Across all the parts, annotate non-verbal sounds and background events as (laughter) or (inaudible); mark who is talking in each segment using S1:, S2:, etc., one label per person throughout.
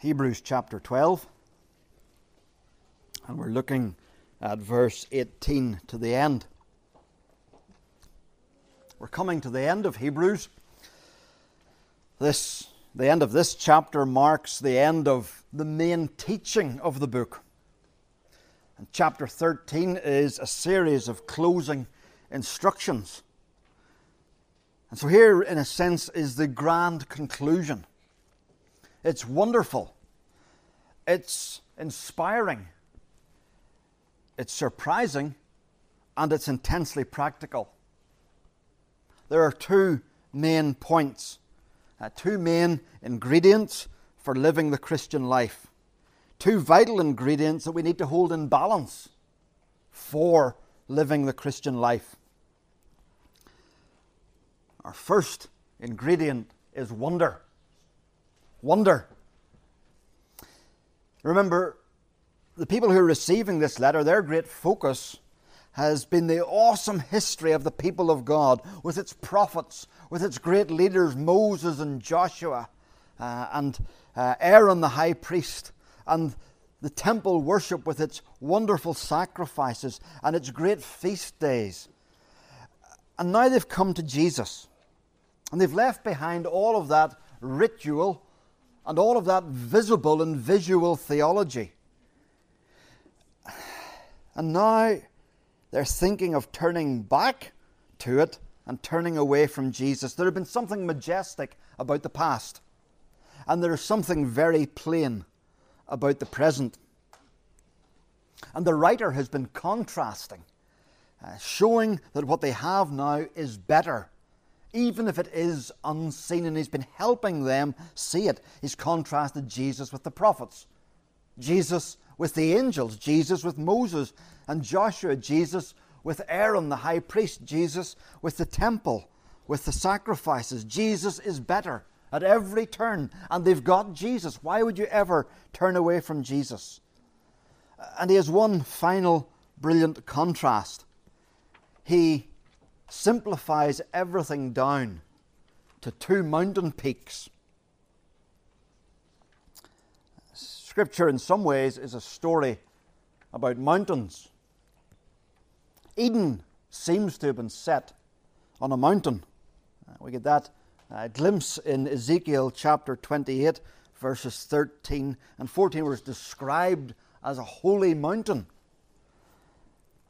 S1: Hebrews chapter 12, and we're looking at verse 18 to the end. We're coming to the end of Hebrews. This, the end of this chapter marks the end of the main teaching of the book. And chapter 13 is a series of closing instructions. And so, here, in a sense, is the grand conclusion. It's wonderful, it's inspiring, it's surprising, and it's intensely practical. There are two main points, uh, two main ingredients for living the Christian life, two vital ingredients that we need to hold in balance for living the Christian life. Our first ingredient is wonder. Wonder. Remember, the people who are receiving this letter, their great focus has been the awesome history of the people of God with its prophets, with its great leaders, Moses and Joshua, uh, and uh, Aaron the high priest, and the temple worship with its wonderful sacrifices and its great feast days. And now they've come to Jesus. And they've left behind all of that ritual and all of that visible and visual theology. And now they're thinking of turning back to it and turning away from Jesus. There had been something majestic about the past, and there is something very plain about the present. And the writer has been contrasting, uh, showing that what they have now is better even if it is unseen, and he's been helping them see it. He's contrasted Jesus with the prophets, Jesus with the angels, Jesus with Moses and Joshua, Jesus with Aaron the high priest, Jesus with the temple, with the sacrifices. Jesus is better at every turn, and they've got Jesus. Why would you ever turn away from Jesus? And he has one final brilliant contrast. He simplifies everything down to two mountain peaks. Scripture, in some ways, is a story about mountains. Eden seems to have been set on a mountain. Uh, we get that uh, glimpse in Ezekiel chapter 28, verses 13 and 14, where it's described as a holy mountain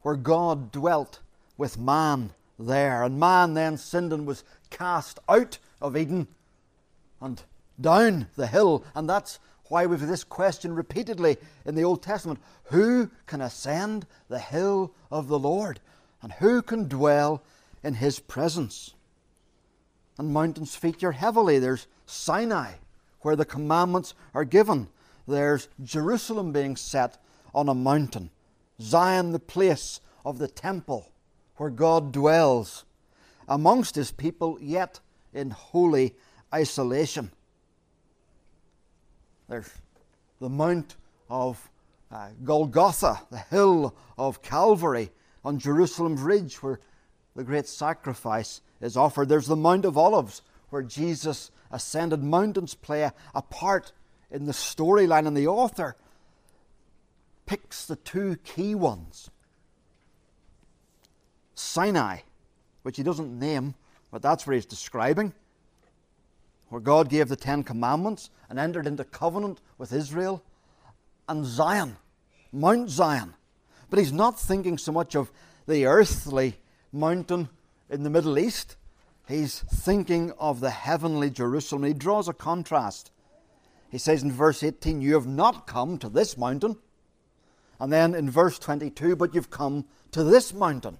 S1: where God dwelt with man there. And man then sinned and was cast out of Eden and down the hill. And that's why we've this question repeatedly in the Old Testament Who can ascend the hill of the Lord? And who can dwell in his presence? And mountains feature heavily. There's Sinai, where the commandments are given. There's Jerusalem being set on a mountain. Zion, the place of the temple where God dwells amongst his people, yet in holy isolation. There's the Mount of uh, Golgotha, the hill of Calvary on Jerusalem's ridge, where the great sacrifice is offered. There's the Mount of Olives, where Jesus ascended. Mountains play a, a part in the storyline, and the author picks the two key ones Sinai, which he doesn't name, but that's where he's describing, where God gave the Ten Commandments and entered into covenant with Israel, and Zion, Mount Zion. But he's not thinking so much of the earthly mountain in the Middle East. He's thinking of the heavenly Jerusalem. He draws a contrast. He says in verse 18, You have not come to this mountain. And then in verse 22, But you've come to this mountain.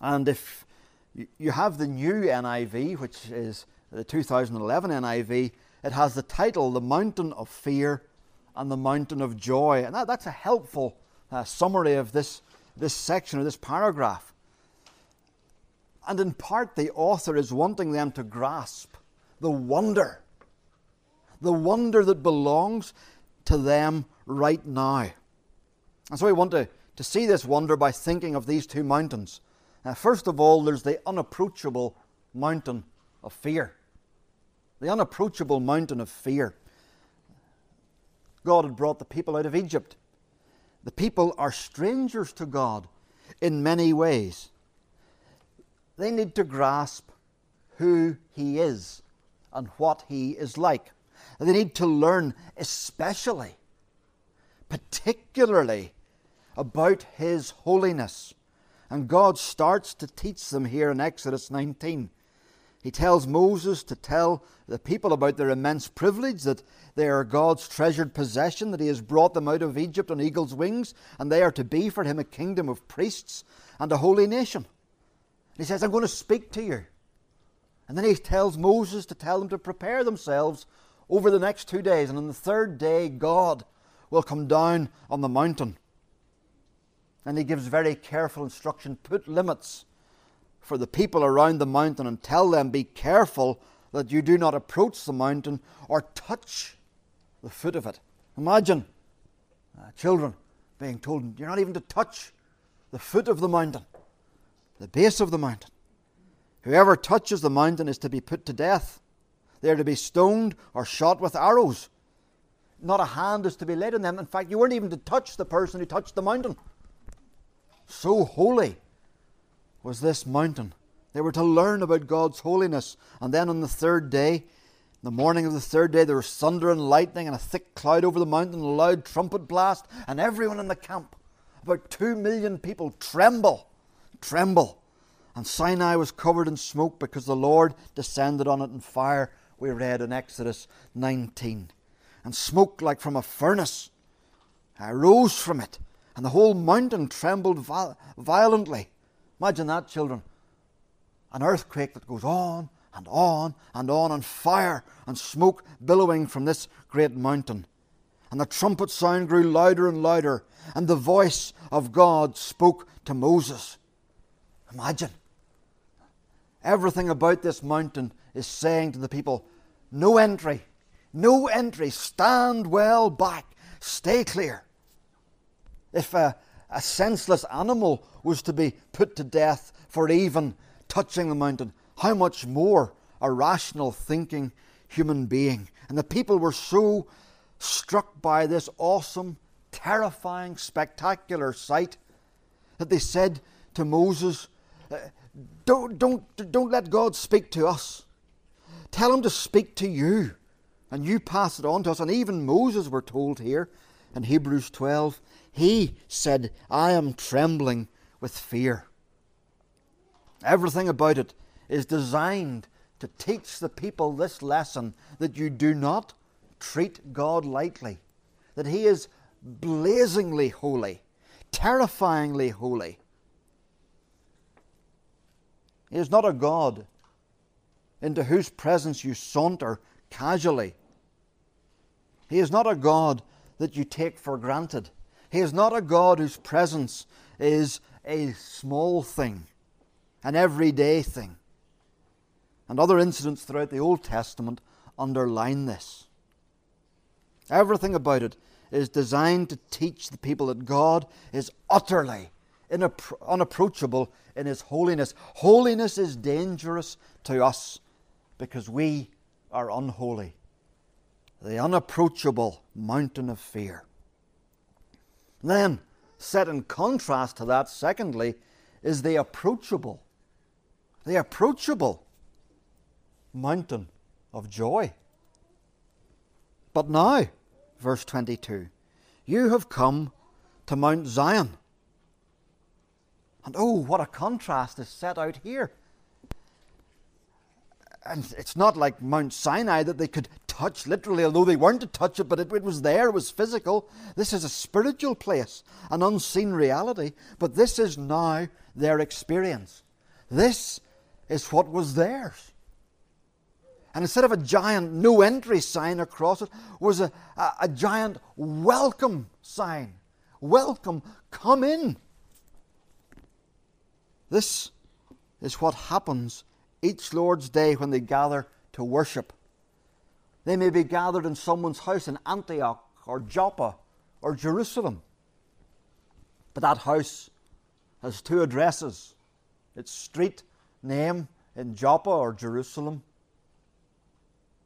S1: And if you have the new NIV, which is the 2011 NIV, it has the title The Mountain of Fear and the Mountain of Joy. And that, that's a helpful uh, summary of this, this section or this paragraph. And in part, the author is wanting them to grasp the wonder, the wonder that belongs to them right now. And so we want to, to see this wonder by thinking of these two mountains uh, first of all, there's the unapproachable mountain of fear. The unapproachable mountain of fear. God had brought the people out of Egypt. The people are strangers to God in many ways. They need to grasp who He is and what He is like. They need to learn, especially, particularly, about His holiness. And God starts to teach them here in Exodus 19. He tells Moses to tell the people about their immense privilege, that they are God's treasured possession, that He has brought them out of Egypt on eagle's wings, and they are to be for Him a kingdom of priests and a holy nation. He says, I'm going to speak to you. And then he tells Moses to tell them to prepare themselves over the next two days. And on the third day, God will come down on the mountain. And he gives very careful instruction put limits for the people around the mountain and tell them, Be careful that you do not approach the mountain or touch the foot of it. Imagine uh, children being told, You're not even to touch the foot of the mountain, the base of the mountain. Whoever touches the mountain is to be put to death. They are to be stoned or shot with arrows. Not a hand is to be laid on them. In fact, you weren't even to touch the person who touched the mountain. So holy was this mountain. They were to learn about God's holiness. And then on the third day, the morning of the third day, there was thunder and lightning and a thick cloud over the mountain, a loud trumpet blast, and everyone in the camp, about two million people, tremble, tremble and Sinai was covered in smoke because the Lord descended on it in fire, we read in Exodus 19. And smoke like from a furnace arose from it, and the whole mountain trembled violently. Imagine that, children. An earthquake that goes on and on and on, and fire and smoke billowing from this great mountain. And the trumpet sound grew louder and louder, and the voice of God spoke to Moses. Imagine Everything about this mountain is saying to the people, no entry, no entry, stand well back, stay clear. If a, a senseless animal was to be put to death for even touching the mountain, how much more a rational thinking human being? And the people were so struck by this awesome, terrifying, spectacular sight that they said to Moses, uh, don't, don't, don't let God speak to us. Tell him to speak to you. And you pass it on to us. And even Moses, we're told here in Hebrews 12, he said, I am trembling with fear. Everything about it is designed to teach the people this lesson that you do not treat God lightly, that He is blazingly holy, terrifyingly holy, he is not a God into whose presence you saunter casually. He is not a God that you take for granted. He is not a God whose presence is a small thing, an everyday thing. And other incidents throughout the Old Testament underline this. Everything about it is designed to teach the people that God is utterly unapproachable in His holiness. Holiness is dangerous to us because we are unholy. The unapproachable mountain of fear. Then, set in contrast to that, secondly, is the approachable, the approachable mountain of joy. But now, verse 22, you have come to Mount Zion and oh, what a contrast is set out here. And it's not like Mount Sinai that they could touch literally, although they weren't to touch it, but it, it was there, it was physical. This is a spiritual place, an unseen reality, but this is now their experience. This is what was theirs. And instead of a giant no entry sign across it, was a, a, a giant welcome sign. Welcome, come in. This is what happens each Lord's Day when they gather to worship. They may be gathered in someone's house in Antioch or Joppa or Jerusalem. But that house has two addresses its street name in Joppa or Jerusalem,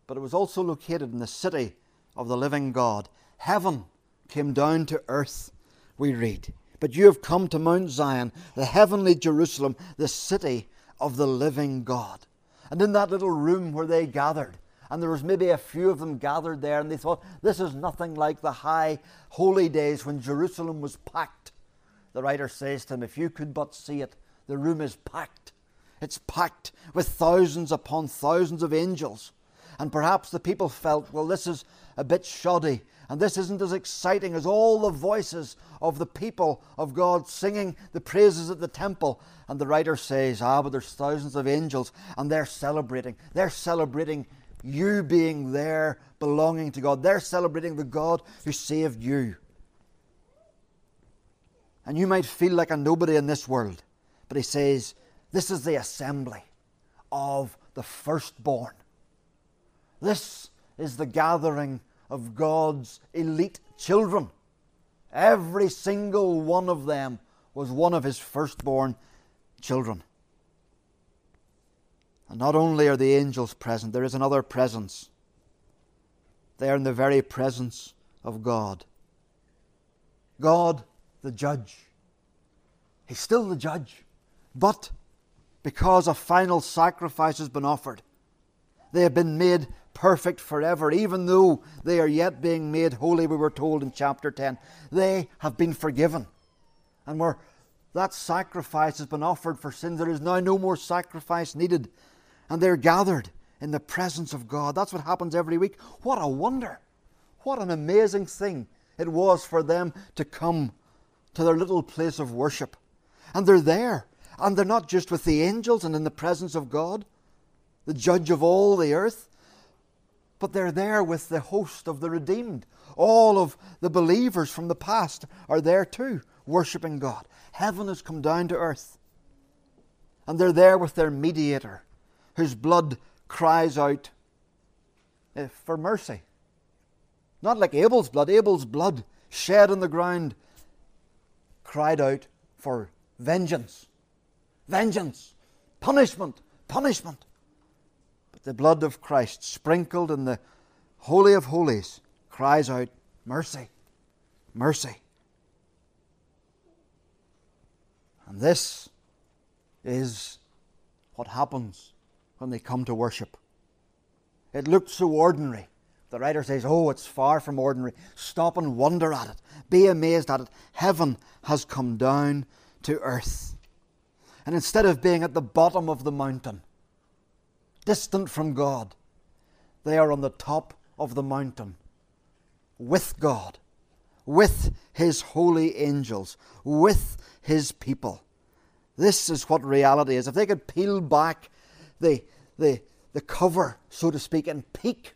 S1: but it was also located in the city of the living God, Heaven came down to earth, we read. But you have come to Mount Zion, the heavenly Jerusalem, the city of the living God. And in that little room where they gathered, and there was maybe a few of them gathered there, and they thought, this is nothing like the high holy days when Jerusalem was packed. The writer says to them, if you could but see it, the room is packed. It's packed with thousands upon thousands of angels. And perhaps the people felt, well, this is a bit shoddy. And this isn't as exciting as all the voices of the people of God singing the praises at the temple. And the writer says, Ah, but there's thousands of angels and they're celebrating. They're celebrating you being there, belonging to God. They're celebrating the God who saved you. And you might feel like a nobody in this world. But he says, This is the assembly of the firstborn. This is the gathering of God's elite children. Every single one of them was one of his firstborn children. And not only are the angels present, there is another presence. They are in the very presence of God. God, the judge. He's still the judge. But because a final sacrifice has been offered, they have been made perfect forever, even though they are yet being made holy, we were told in chapter 10. They have been forgiven. And where that sacrifice has been offered for sins, there is now no more sacrifice needed. And they're gathered in the presence of God. That's what happens every week. What a wonder! What an amazing thing it was for them to come to their little place of worship. And they're there. And they're not just with the angels and in the presence of God, the judge of all the earth but they're there with the host of the redeemed. All of the believers from the past are there too, worshipping God. Heaven has come down to earth. And they're there with their mediator, whose blood cries out eh, for mercy. Not like Abel's blood. Abel's blood shed on the ground cried out for vengeance. Vengeance. Punishment. Punishment the blood of Christ sprinkled in the Holy of Holies cries out, Mercy, mercy. And this is what happens when they come to worship. It looked so ordinary. The writer says, Oh, it's far from ordinary. Stop and wonder at it. Be amazed at it. Heaven has come down to earth. And instead of being at the bottom of the mountain, distant from God. They are on the top of the mountain with God, with His holy angels, with His people. This is what reality is. If they could peel back the, the, the cover, so to speak, and peek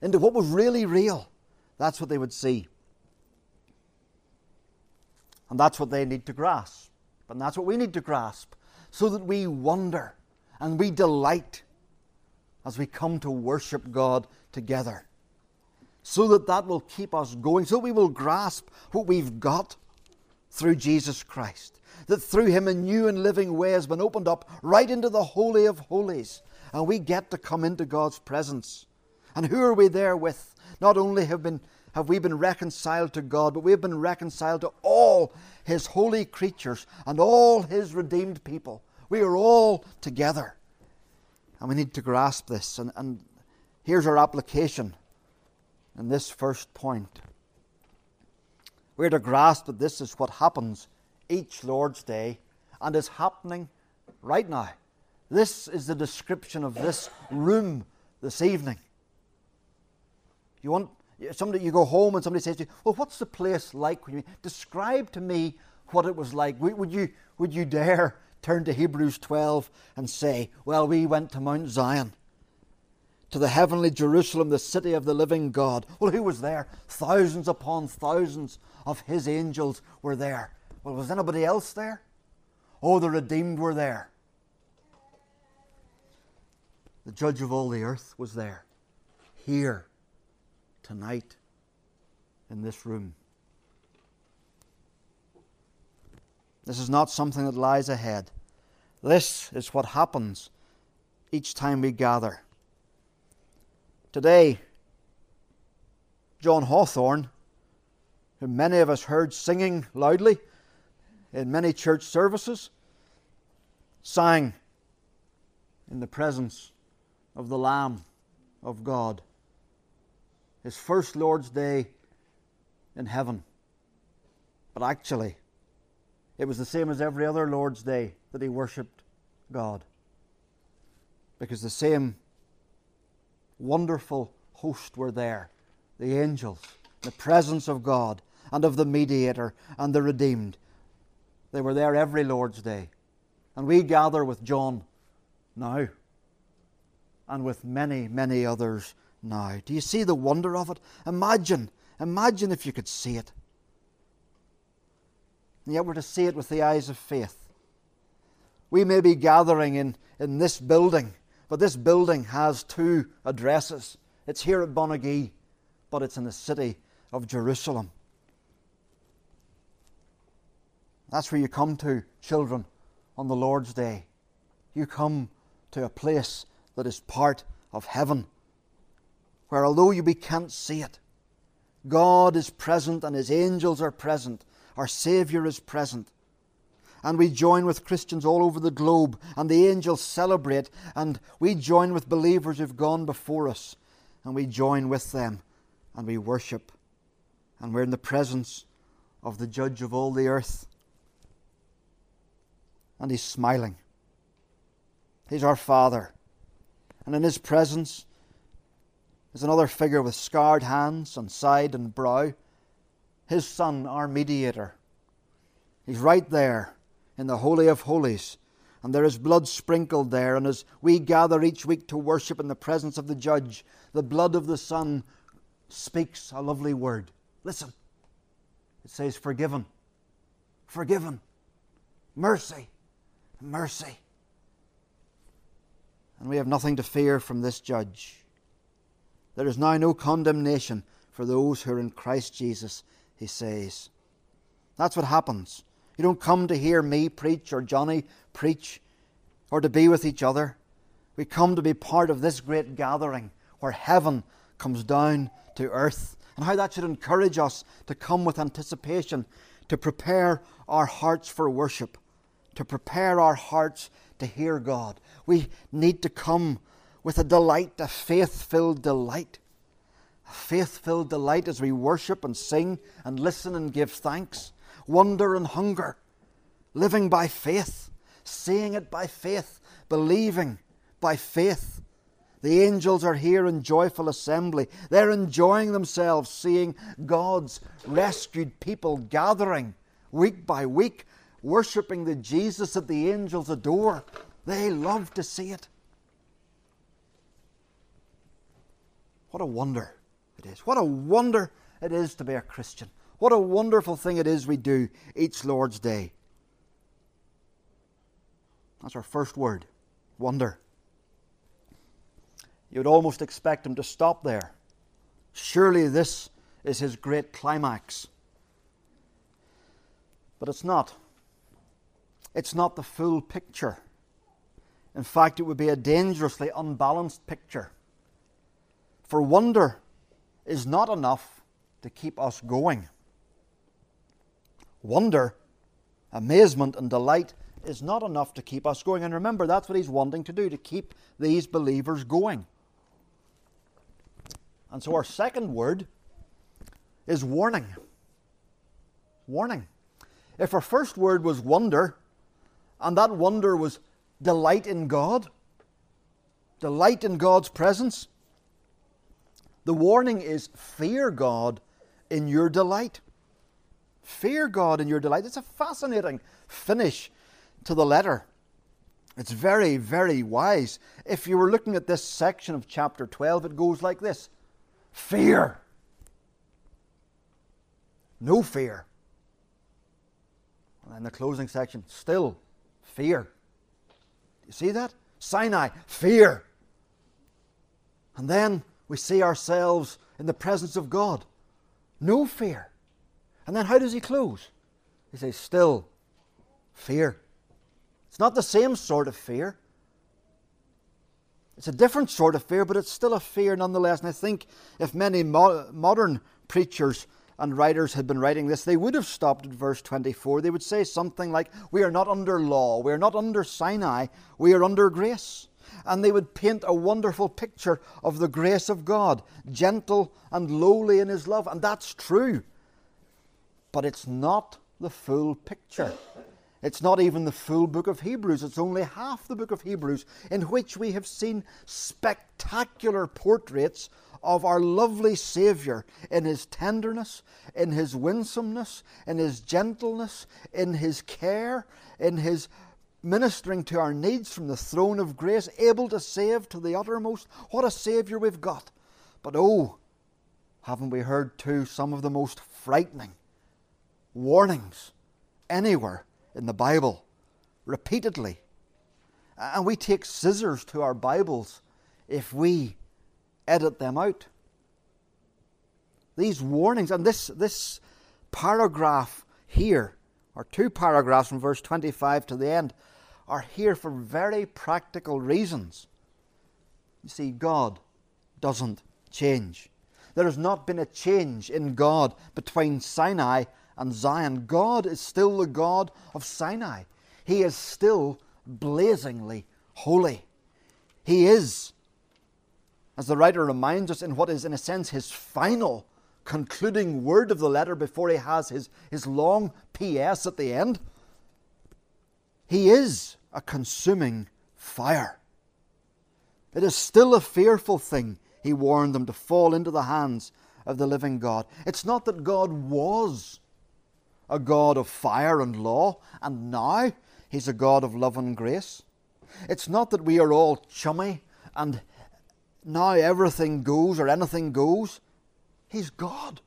S1: into what was really real, that's what they would see. And that's what they need to grasp. And that's what we need to grasp so that we wonder and we delight as we come to worship God together. So that that will keep us going, so we will grasp what we've got through Jesus Christ. That through Him a new and living way has been opened up right into the Holy of Holies, and we get to come into God's presence. And who are we there with? Not only have, been, have we been reconciled to God, but we have been reconciled to all His holy creatures and all His redeemed people. We are all together. And we need to grasp this. And, and here's our application in this first point. We're to grasp that this is what happens each Lord's Day and is happening right now. This is the description of this room this evening. You want somebody you go home and somebody says to you, "Well, what's the place like?" Describe to me what it was like. Would you would you dare turn to Hebrews 12 and say, Well, we went to Mount Zion, to the heavenly Jerusalem, the city of the living God. Well, who was there? Thousands upon thousands of his angels were there. Well, was anybody else there? Oh, the redeemed were there. The judge of all the earth was there, here, tonight, in this room. This is not something that lies ahead. This is what happens each time we gather. Today, John Hawthorne, whom many of us heard singing loudly in many church services, sang in the presence of the Lamb of God. His first Lord's Day in heaven. But actually, it was the same as every other Lord's Day that he worshipped God. Because the same wonderful host were there the angels, the presence of God, and of the mediator and the redeemed. They were there every Lord's Day. And we gather with John now and with many, many others now. Do you see the wonder of it? Imagine, imagine if you could see it. And yet we're to see it with the eyes of faith. We may be gathering in, in this building, but this building has two addresses. It's here at Bonnagee, but it's in the city of Jerusalem. That's where you come to, children, on the Lord's Day. You come to a place that is part of heaven, where although you can't see it, God is present and His angels are present. Our Saviour is present. And we join with Christians all over the globe, and the angels celebrate, and we join with believers who've gone before us, and we join with them, and we worship. And we're in the presence of the Judge of all the earth and He's smiling. He's our Father. And in His presence is another figure with scarred hands and side and brow. His Son, our mediator. He's right there in the Holy of Holies. And there is blood sprinkled there. And as we gather each week to worship in the presence of the Judge, the blood of the Son speaks a lovely word. Listen. It says, Forgiven. Forgiven. Mercy mercy. And we have nothing to fear from this judge. There is now no condemnation for those who are in Christ Jesus, he says. That's what happens. You don't come to hear me preach or Johnny preach or to be with each other. We come to be part of this great gathering where heaven comes down to earth. And how that should encourage us to come with anticipation, to prepare our hearts for worship, to prepare our hearts to hear God. We need to come with a delight, a faith filled delight. A faith filled delight as we worship and sing and listen and give thanks. Wonder and hunger. Living by faith, seeing it by faith, believing by faith. The angels are here in joyful assembly. They're enjoying themselves seeing God's rescued people gathering week by week worshipping the Jesus that the angels adore. They love to see it. What a wonder it is. What a wonder it is to be a Christian. What a wonderful thing it is we do each Lord's Day. That's our first word wonder. You would almost expect him to stop there. Surely this is his great climax. But it's not it's not the full picture. In fact, it would be a dangerously unbalanced picture. For wonder is not enough to keep us going. Wonder, amazement, and delight is not enough to keep us going. And remember, that's what he's wanting to do, to keep these believers going. And so our second word is warning. Warning. If our first word was wonder, and that wonder was delight in God, delight in God's presence. The warning is fear God in your delight. Fear God in your delight. It's a fascinating finish to the letter. It's very, very wise. If you were looking at this section of chapter 12, it goes like this Fear. No fear. And the closing section, still Fear. You see that? Sinai, fear. And then we see ourselves in the presence of God. No fear. And then how does he close? He says, still fear. It's not the same sort of fear. It's a different sort of fear, but it's still a fear nonetheless. And I think if many mo- modern preachers and writers had been writing this, they would have stopped at verse 24. They would say something like, We are not under law, we are not under Sinai, we are under grace. And they would paint a wonderful picture of the grace of God, gentle and lowly in His love. And that's true. But it's not the full picture. It's not even the full book of Hebrews, it's only half the book of Hebrews, in which we have seen spectacular portraits of our lovely Saviour in his tenderness, in his winsomeness, in his gentleness, in his care, in his ministering to our needs from the throne of grace, able to save to the uttermost. What a Saviour we've got! But oh, haven't we heard too some of the most frightening warnings anywhere in the Bible repeatedly. And we take scissors to our Bibles if we edit them out. These warnings, and this, this paragraph here, or two paragraphs from verse 25 to the end, are here for very practical reasons. You see, God doesn't change. There has not been a change in God between Sinai and Zion. God is still the God of Sinai. He is still blazingly holy. He is, as the writer reminds us, in what is, in a sense, his final concluding word of the letter before he has his, his long P.S. at the end. He is a consuming fire. It is still a fearful thing, he warned them, to fall into the hands of the living God. It's not that God was a God of fire and law, and now He's a God of love and grace. It's not that we are all chummy and now everything goes or anything goes. He's God.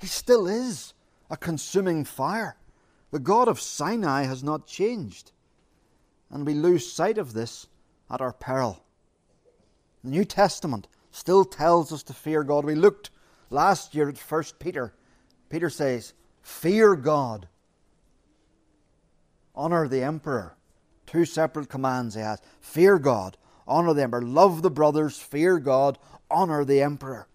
S1: He still is a consuming fire. The God of Sinai has not changed. And we lose sight of this at our peril. The New Testament still tells us to fear God. We looked last year at 1 Peter. Peter says, Fear God. Honor the emperor. Two separate commands he has. Fear God. Honor the emperor. Love the brothers. Fear God. Honor the emperor.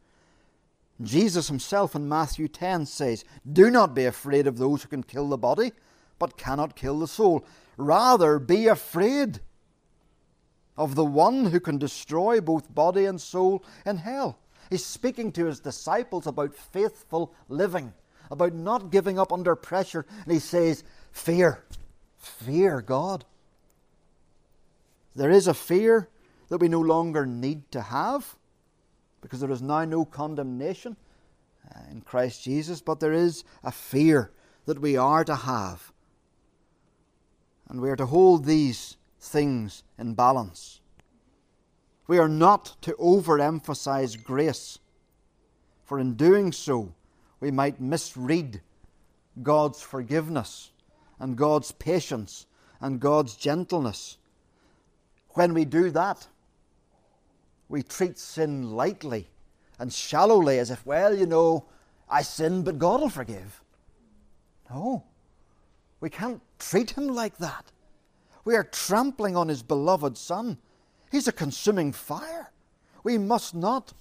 S1: Jesus himself in Matthew 10 says, Do not be afraid of those who can kill the body, but cannot kill the soul. Rather, be afraid of the one who can destroy both body and soul in hell. He's speaking to his disciples about faithful living about not giving up under pressure. And he says, Fear. Fear God. There is a fear that we no longer need to have because there is now no condemnation uh, in Christ Jesus, but there is a fear that we are to have. And we are to hold these things in balance. We are not to overemphasize grace, for in doing so, we might misread God's forgiveness and God's patience and God's gentleness. When we do that, we treat sin lightly and shallowly as if, well, you know, I sinned, but God will forgive. No, we can't treat Him like that. We are trampling on His beloved Son. He's a consuming fire. We must not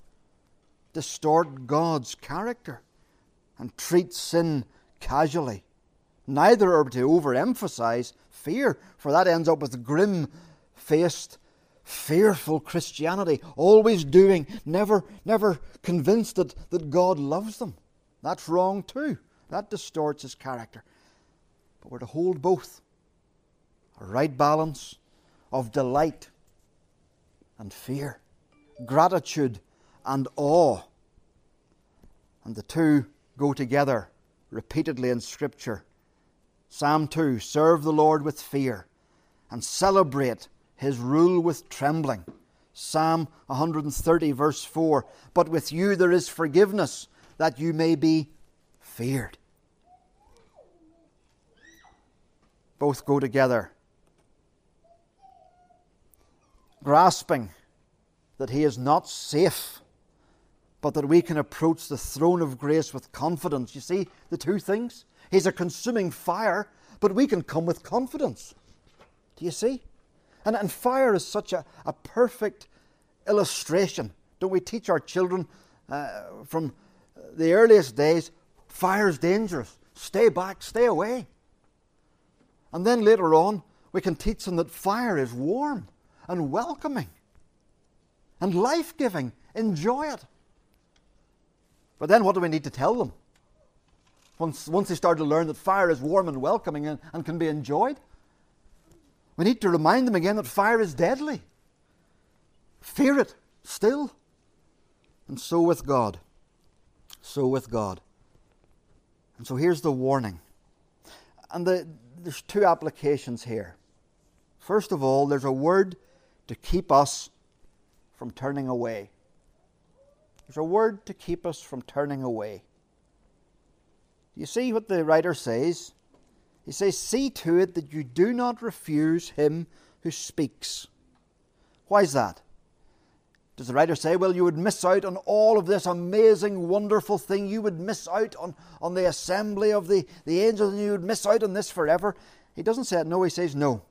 S1: distort God's character and treat sin casually. Neither are we to overemphasize fear, for that ends up with grim faced, fearful Christianity, always doing, never, never convinced that, that God loves them. That's wrong too. That distorts his character. But we're to hold both a right balance of delight and fear, gratitude and awe. And the two go together repeatedly in Scripture. Psalm 2 Serve the Lord with fear and celebrate his rule with trembling. Psalm 130, verse 4 But with you there is forgiveness, that you may be feared. Both go together. Grasping that he is not safe but that we can approach the throne of grace with confidence. You see the two things? He's a consuming fire, but we can come with confidence. Do you see? And, and fire is such a, a perfect illustration. Don't we teach our children uh, from the earliest days fire is dangerous? Stay back, stay away. And then later on, we can teach them that fire is warm and welcoming and life giving. Enjoy it. But then what do we need to tell them? Once, once they start to learn that fire is warm and welcoming and, and can be enjoyed, we need to remind them again that fire is deadly. Fear it still. And so with God. So with God. And so here's the warning. And the, there's two applications here. First of all, there's a word to keep us from turning away. There's a word to keep us from turning away. You see what the writer says? He says, See to it that you do not refuse him who speaks. Why is that? Does the writer say, well, you would miss out on all of this amazing, wonderful thing? You would miss out on, on the assembly of the, the angels and you would miss out on this forever? He doesn't say it. No, he says no.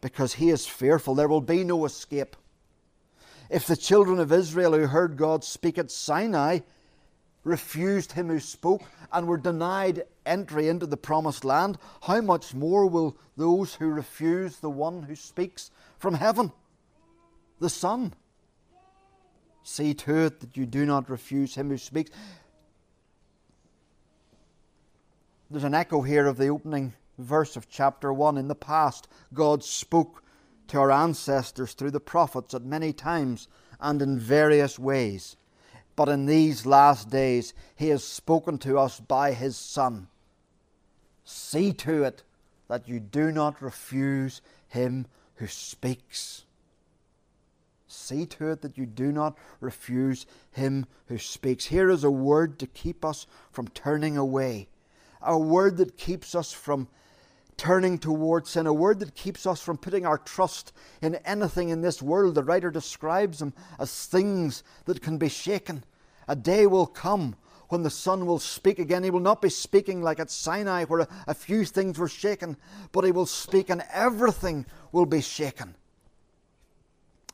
S1: Because he is fearful. There will be no escape. If the children of Israel who heard God speak at Sinai refused him who spoke and were denied entry into the promised land, how much more will those who refuse the one who speaks from heaven, the Son? See to it that you do not refuse him who speaks. There's an echo here of the opening verse of chapter 1. In the past, God spoke to our ancestors through the prophets at many times and in various ways. But in these last days, He has spoken to us by His Son. See to it that you do not refuse Him who speaks. See to it that you do not refuse Him who speaks. Here is a word to keep us from turning away, a word that keeps us from turning towards sin, a word that keeps us from putting our trust in anything in this world. The writer describes them as things that can be shaken. A day will come when the Son will speak again. He will not be speaking like at Sinai, where a, a few things were shaken, but He will speak and everything will be shaken.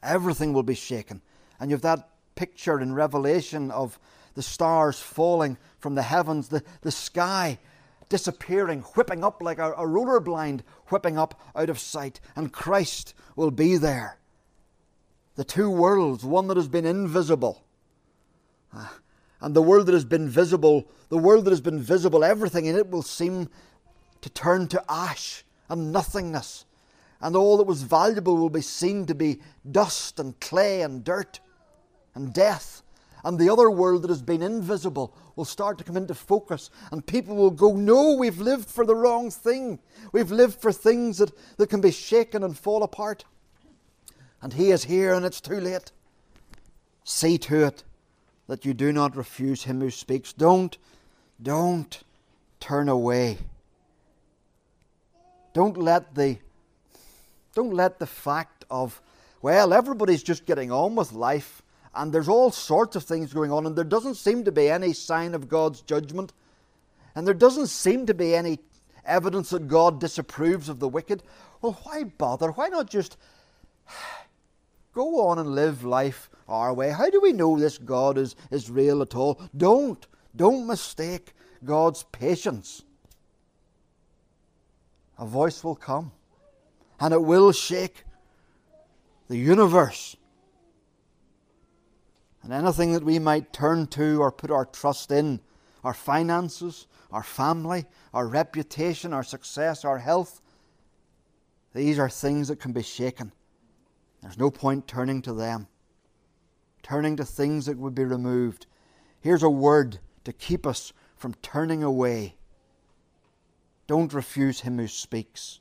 S1: Everything will be shaken. And you have that picture in Revelation of the stars falling from the heavens, the, the sky disappearing, whipping up like a, a roller blind, whipping up out of sight, and Christ will be there. The two worlds, one that has been invisible, uh, and the world that has been visible, the world that has been visible, everything in it will seem to turn to ash and nothingness, and all that was valuable will be seen to be dust and clay and dirt and death and the other world that has been invisible will start to come into focus, and people will go, No, we've lived for the wrong thing. We've lived for things that, that can be shaken and fall apart. And He is here, and it's too late. See to it that you do not refuse Him who speaks. Don't, don't turn away. Don't let the don't let the fact of, well, everybody's just getting on with life and there's all sorts of things going on, and there doesn't seem to be any sign of God's judgment, and there doesn't seem to be any evidence that God disapproves of the wicked. Well, why bother? Why not just (sighs) go on and live life our way? How do we know this God is, is real at all? Don't. Don't mistake God's patience. A voice will come, and it will shake the universe and anything that we might turn to or put our trust in our finances, our family, our reputation, our success, our health these are things that can be shaken. There's no point turning to them, turning to things that would be removed. Here's a word to keep us from turning away. Don't refuse him who speaks.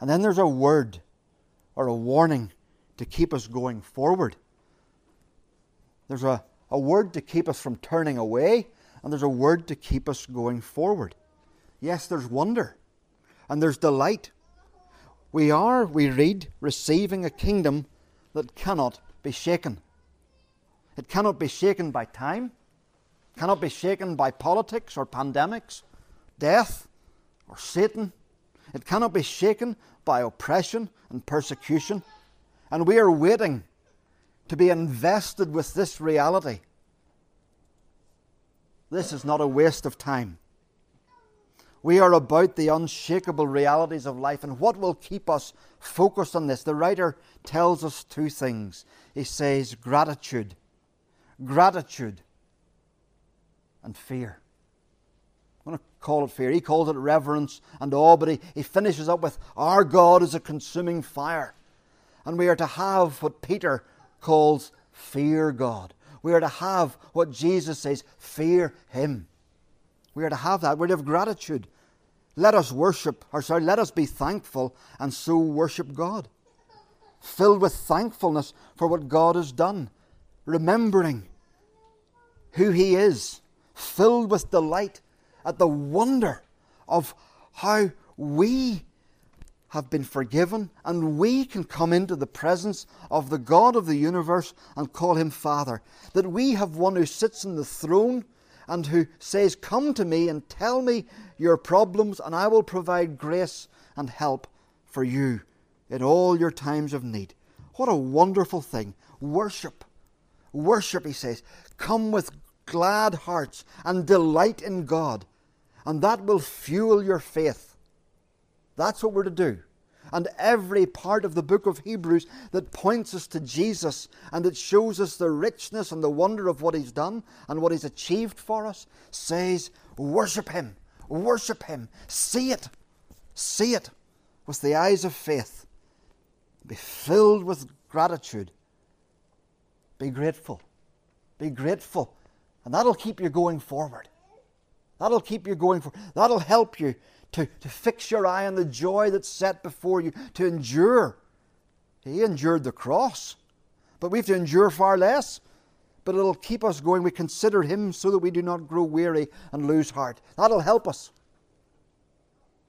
S1: And then there's a word or a warning to keep us going forward. There's a, a word to keep us from turning away, and there's a word to keep us going forward. Yes, there's wonder, and there's delight. We are, we read, receiving a kingdom that cannot be shaken. It cannot be shaken by time, cannot be shaken by politics or pandemics, death or Satan. It cannot be shaken by oppression and persecution. And we are waiting to be invested with this reality. This is not a waste of time. We are about the unshakable realities of life, and what will keep us focused on this? The writer tells us two things. He says gratitude, gratitude, and fear. I'm going to call it fear. He calls it reverence and awe, but he, he finishes up with Our God is a consuming fire. And we are to have what Peter calls fear God. We are to have what Jesus says fear Him. We are to have that. We're to have gratitude. Let us worship, or sorry, let us be thankful and so worship God. Filled with thankfulness for what God has done, remembering who He is, filled with delight at the wonder of how we have been forgiven and we can come into the presence of the God of the universe and call Him Father. That we have one who sits in the throne and who says, Come to me and tell me your problems, and I will provide grace and help for you in all your times of need. What a wonderful thing. Worship. Worship, he says. Come with glad hearts and delight in God, and that will fuel your faith. That's what we're to do and every part of the book of Hebrews that points us to Jesus and that shows us the richness and the wonder of what He's done and what He's achieved for us says, Worship Him, worship Him, see it, see it with the eyes of faith. Be filled with gratitude. Be grateful. Be grateful. And that'll keep you going forward. That'll keep you going for. That'll help you to, to fix your eye on the joy that's set before you, to endure. He endured the cross, but we have to endure far less. But it'll keep us going. We consider Him so that we do not grow weary and lose heart. That'll help us.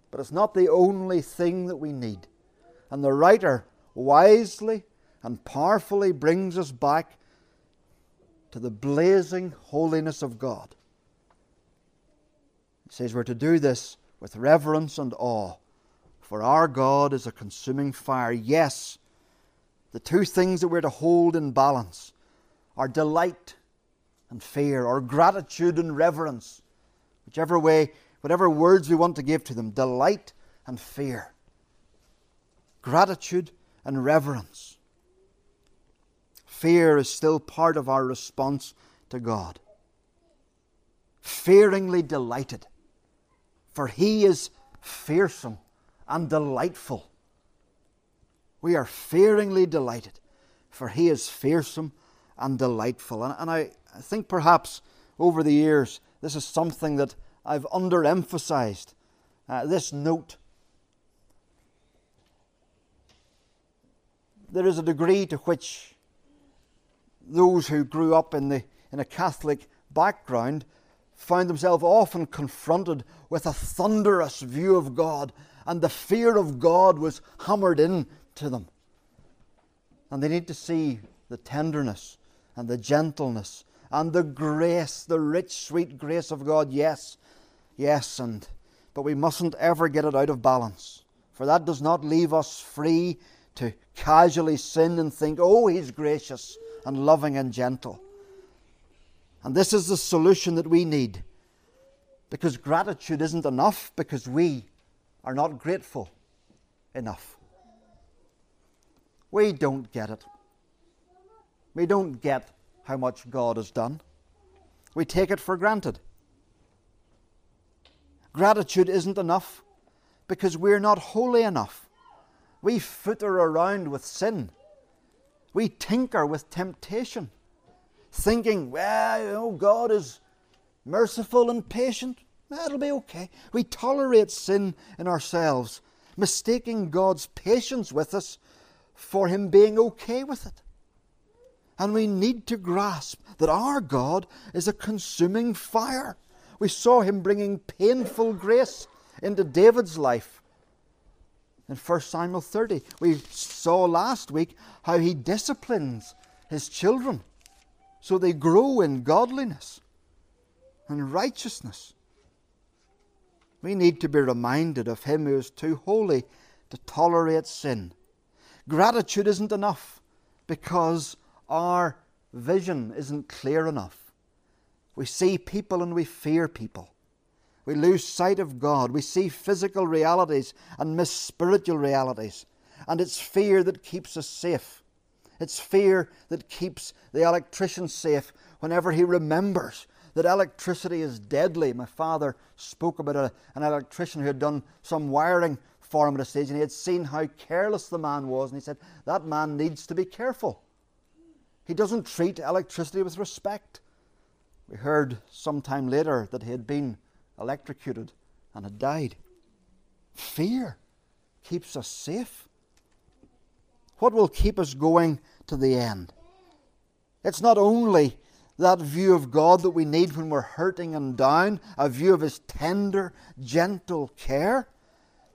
S1: But it's not the only thing that we need. And the writer wisely and powerfully brings us back to the blazing holiness of God. He says we're to do this with reverence and awe, for our God is a consuming fire. Yes, the two things that we're to hold in balance are delight and fear, or gratitude and reverence, whichever way, whatever words we want to give to them delight and fear, gratitude and reverence. Fear is still part of our response to God. Fearingly delighted for he is fearsome and delightful. We are fearingly delighted, for he is fearsome and delightful. And, and I, I think perhaps over the years, this is something that I've underemphasized. Uh, this note. There is a degree to which those who grew up in, the, in a Catholic background found themselves often confronted with a thunderous view of God, and the fear of God was hammered into them. And they need to see the tenderness and the gentleness and the grace, the rich, sweet grace of God. Yes, yes, and but we mustn't ever get it out of balance, for that does not leave us free to casually sin and think, oh, He's gracious and loving and gentle. And this is the solution that we need. Because gratitude isn't enough because we are not grateful enough. We don't get it. We don't get how much God has done. We take it for granted. Gratitude isn't enough because we're not holy enough. We footer around with sin. We tinker with temptation thinking, well, you know, God is merciful and patient. That'll be okay. We tolerate sin in ourselves, mistaking God's patience with us for Him being okay with it. And we need to grasp that our God is a consuming fire. We saw Him bringing painful grace into David's life in 1 Samuel 30. We saw last week how He disciplines His children so they grow in godliness and righteousness. We need to be reminded of Him who is too holy to tolerate sin. Gratitude isn't enough because our vision isn't clear enough. We see people and we fear people. We lose sight of God. We see physical realities and miss spiritual realities. And it's fear that keeps us safe. It's fear that keeps the electrician safe whenever he remembers that electricity is deadly. My father spoke about a, an electrician who had done some wiring for him at a stage and he had seen how careless the man was. And he said, That man needs to be careful. He doesn't treat electricity with respect. We heard some time later that he had been electrocuted and had died. Fear keeps us safe. What will keep us going to the end? It's not only that view of God that we need when we're hurting and down, a view of His tender, gentle care.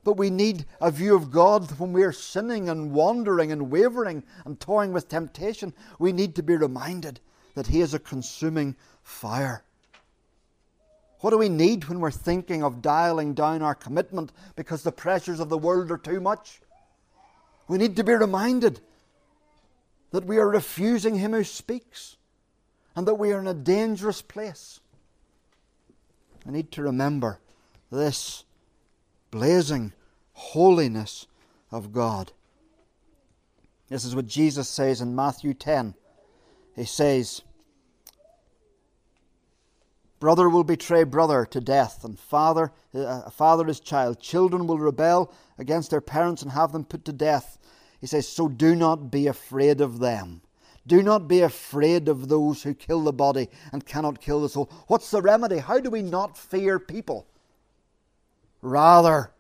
S1: But we need a view of God when we are sinning and wandering and wavering and toying with temptation. We need to be reminded that He is a consuming fire. What do we need when we're thinking of dialing down our commitment because the pressures of the world are too much? We need to be reminded that we are refusing Him who speaks and that we are in a dangerous place. We need to remember this blazing holiness of God. This is what Jesus says in Matthew 10. He says, Brother will betray brother to death, and father, uh, father his child. Children will rebel against their parents and have them put to death. He says, So do not be afraid of them. Do not be afraid of those who kill the body and cannot kill the soul. What's the remedy? How do we not fear people? Rather,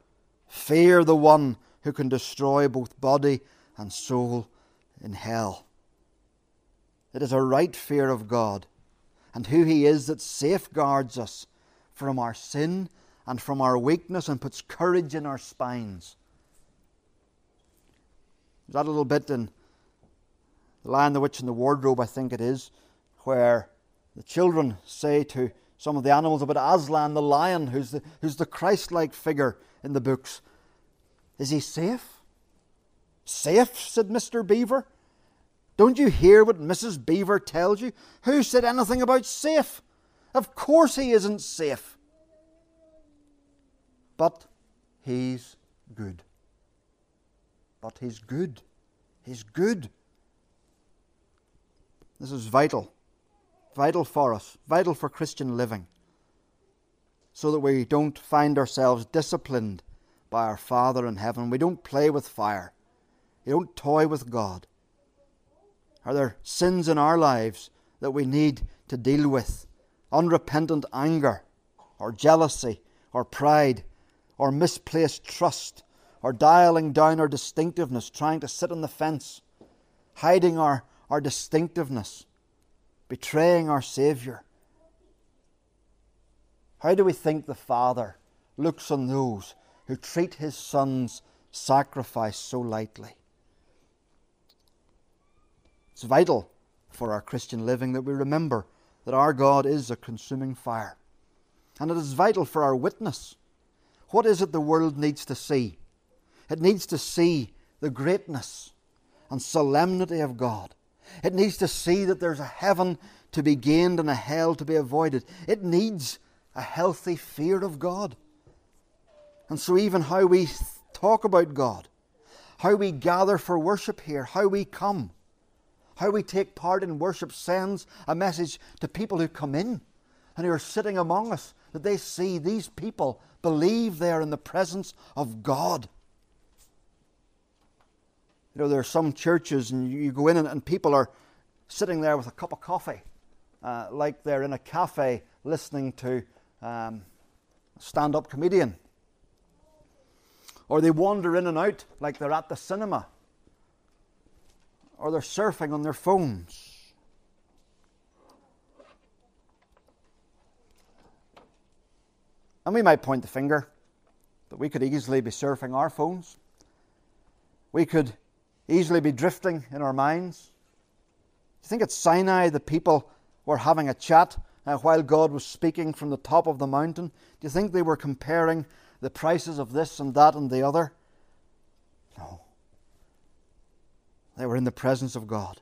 S1: fear the one who can destroy both body and soul in hell. It is a right fear of God and who He is that safeguards us from our sin and from our weakness and puts courage in our spines. Is That a little bit in the Lion, the Witch, and the Wardrobe, I think it is, where the children say to some of the animals about Aslan the lion, who's the, who's the Christ like figure in the books. Is he safe? Safe, said Mr. Beaver. Don't you hear what Mrs. Beaver tells you? Who said anything about safe? Of course he isn't safe. But he's good. But he's good. He's good. This is vital. Vital for us, vital for Christian living. So that we don't find ourselves disciplined by our Father in heaven. We don't play with fire. We don't toy with God. Are there sins in our lives that we need to deal with? Unrepentant anger, or jealousy, or pride, or misplaced trust, or dialing down our distinctiveness, trying to sit on the fence, hiding our our distinctiveness, betraying our Saviour. How do we think the Father looks on those who treat his Son's sacrifice so lightly? It's vital for our Christian living that we remember that our God is a consuming fire. And it is vital for our witness. What is it the world needs to see? It needs to see the greatness and solemnity of God. It needs to see that there's a heaven to be gained and a hell to be avoided. It needs a healthy fear of God. And so, even how we talk about God, how we gather for worship here, how we come, how we take part in worship sends a message to people who come in and who are sitting among us that they see these people believe they are in the presence of God. You know, there are some churches, and you go in and, and people are sitting there with a cup of coffee, uh, like they're in a cafe listening to um, a stand up comedian. Or they wander in and out like they're at the cinema. Or they're surfing on their phones. And we might point the finger, but we could easily be surfing our phones. We could easily be drifting in our minds. Do you think at Sinai the people were having a chat uh, while God was speaking from the top of the mountain? Do you think they were comparing the prices of this and that and the other? No. They were in the presence of God.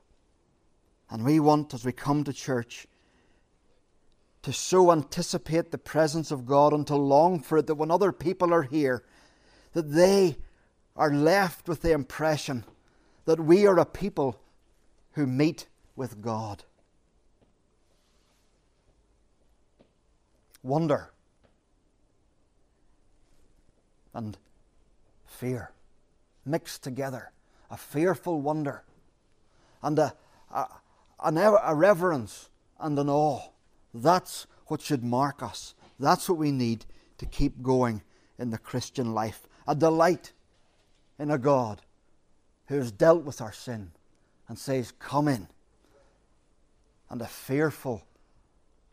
S1: And we want, as we come to church, to so anticipate the presence of God and to long for it that when other people are here, that they are left with the impression that we are a people who meet with God. Wonder and fear mixed together, a fearful wonder and a, a, a reverence and an awe. That's what should mark us. That's what we need to keep going in the Christian life. A delight in a God who has dealt with our sin and says, Come in. And a fearful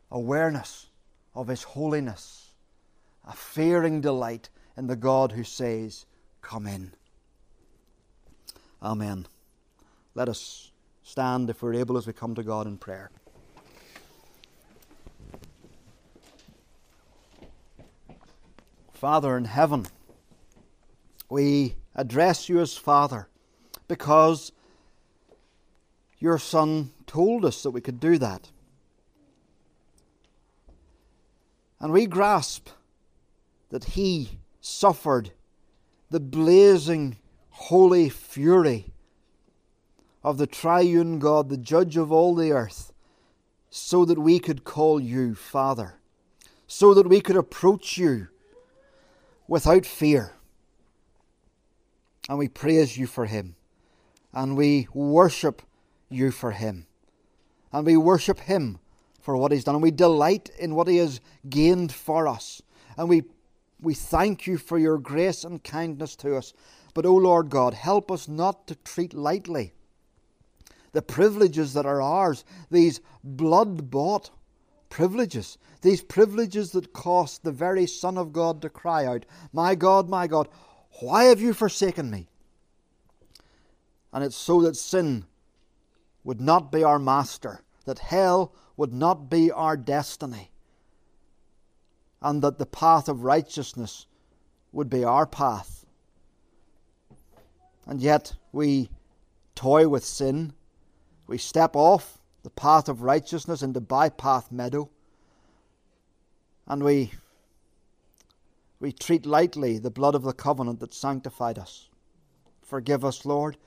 S1: awareness of His holiness, a fearing delight in the God who says, Come in. Amen. Let us stand if we're able as we come to God in prayer. Father in heaven, we address you as Father because your Son told us that we could do that. And we grasp that He suffered the blazing holy fury of the triune God, the judge of all the earth, so that we could call you Father, so that we could approach you without fear. And we praise you for him, and we worship you for him, and we worship him for what he's done, and we delight in what he has gained for us, and we we thank you for your grace and kindness to us. But, O oh Lord God, help us not to treat lightly the privileges that are ours, these blood bought privileges, these privileges that cost the very Son of God to cry out, My God, my God, why have you forsaken me? And it's so that sin would not be our master, that hell would not be our destiny, and that the path of righteousness would be our path. And yet we toy with sin, we step off the path of righteousness into bypath meadow, and we we treat lightly the blood of the covenant that sanctified us. Forgive us, Lord.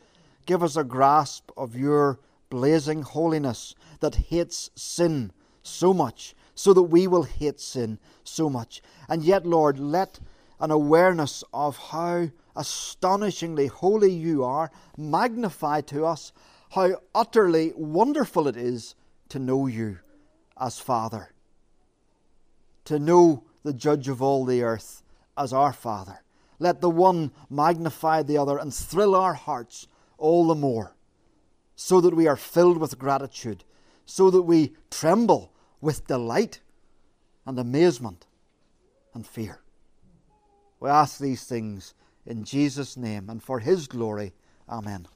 S1: Give us a grasp of your blazing holiness that hates sin so much so that we will hate sin so much. And yet, Lord, let an awareness of how astonishingly holy you are magnify to us how utterly wonderful it is to know you as Father, to know the Judge of all the earth as our Father. Let the one magnify the other and thrill our hearts all the more, so that we are filled with gratitude, so that we tremble with delight and amazement and fear. We ask these things in Jesus' name and for His glory. Amen.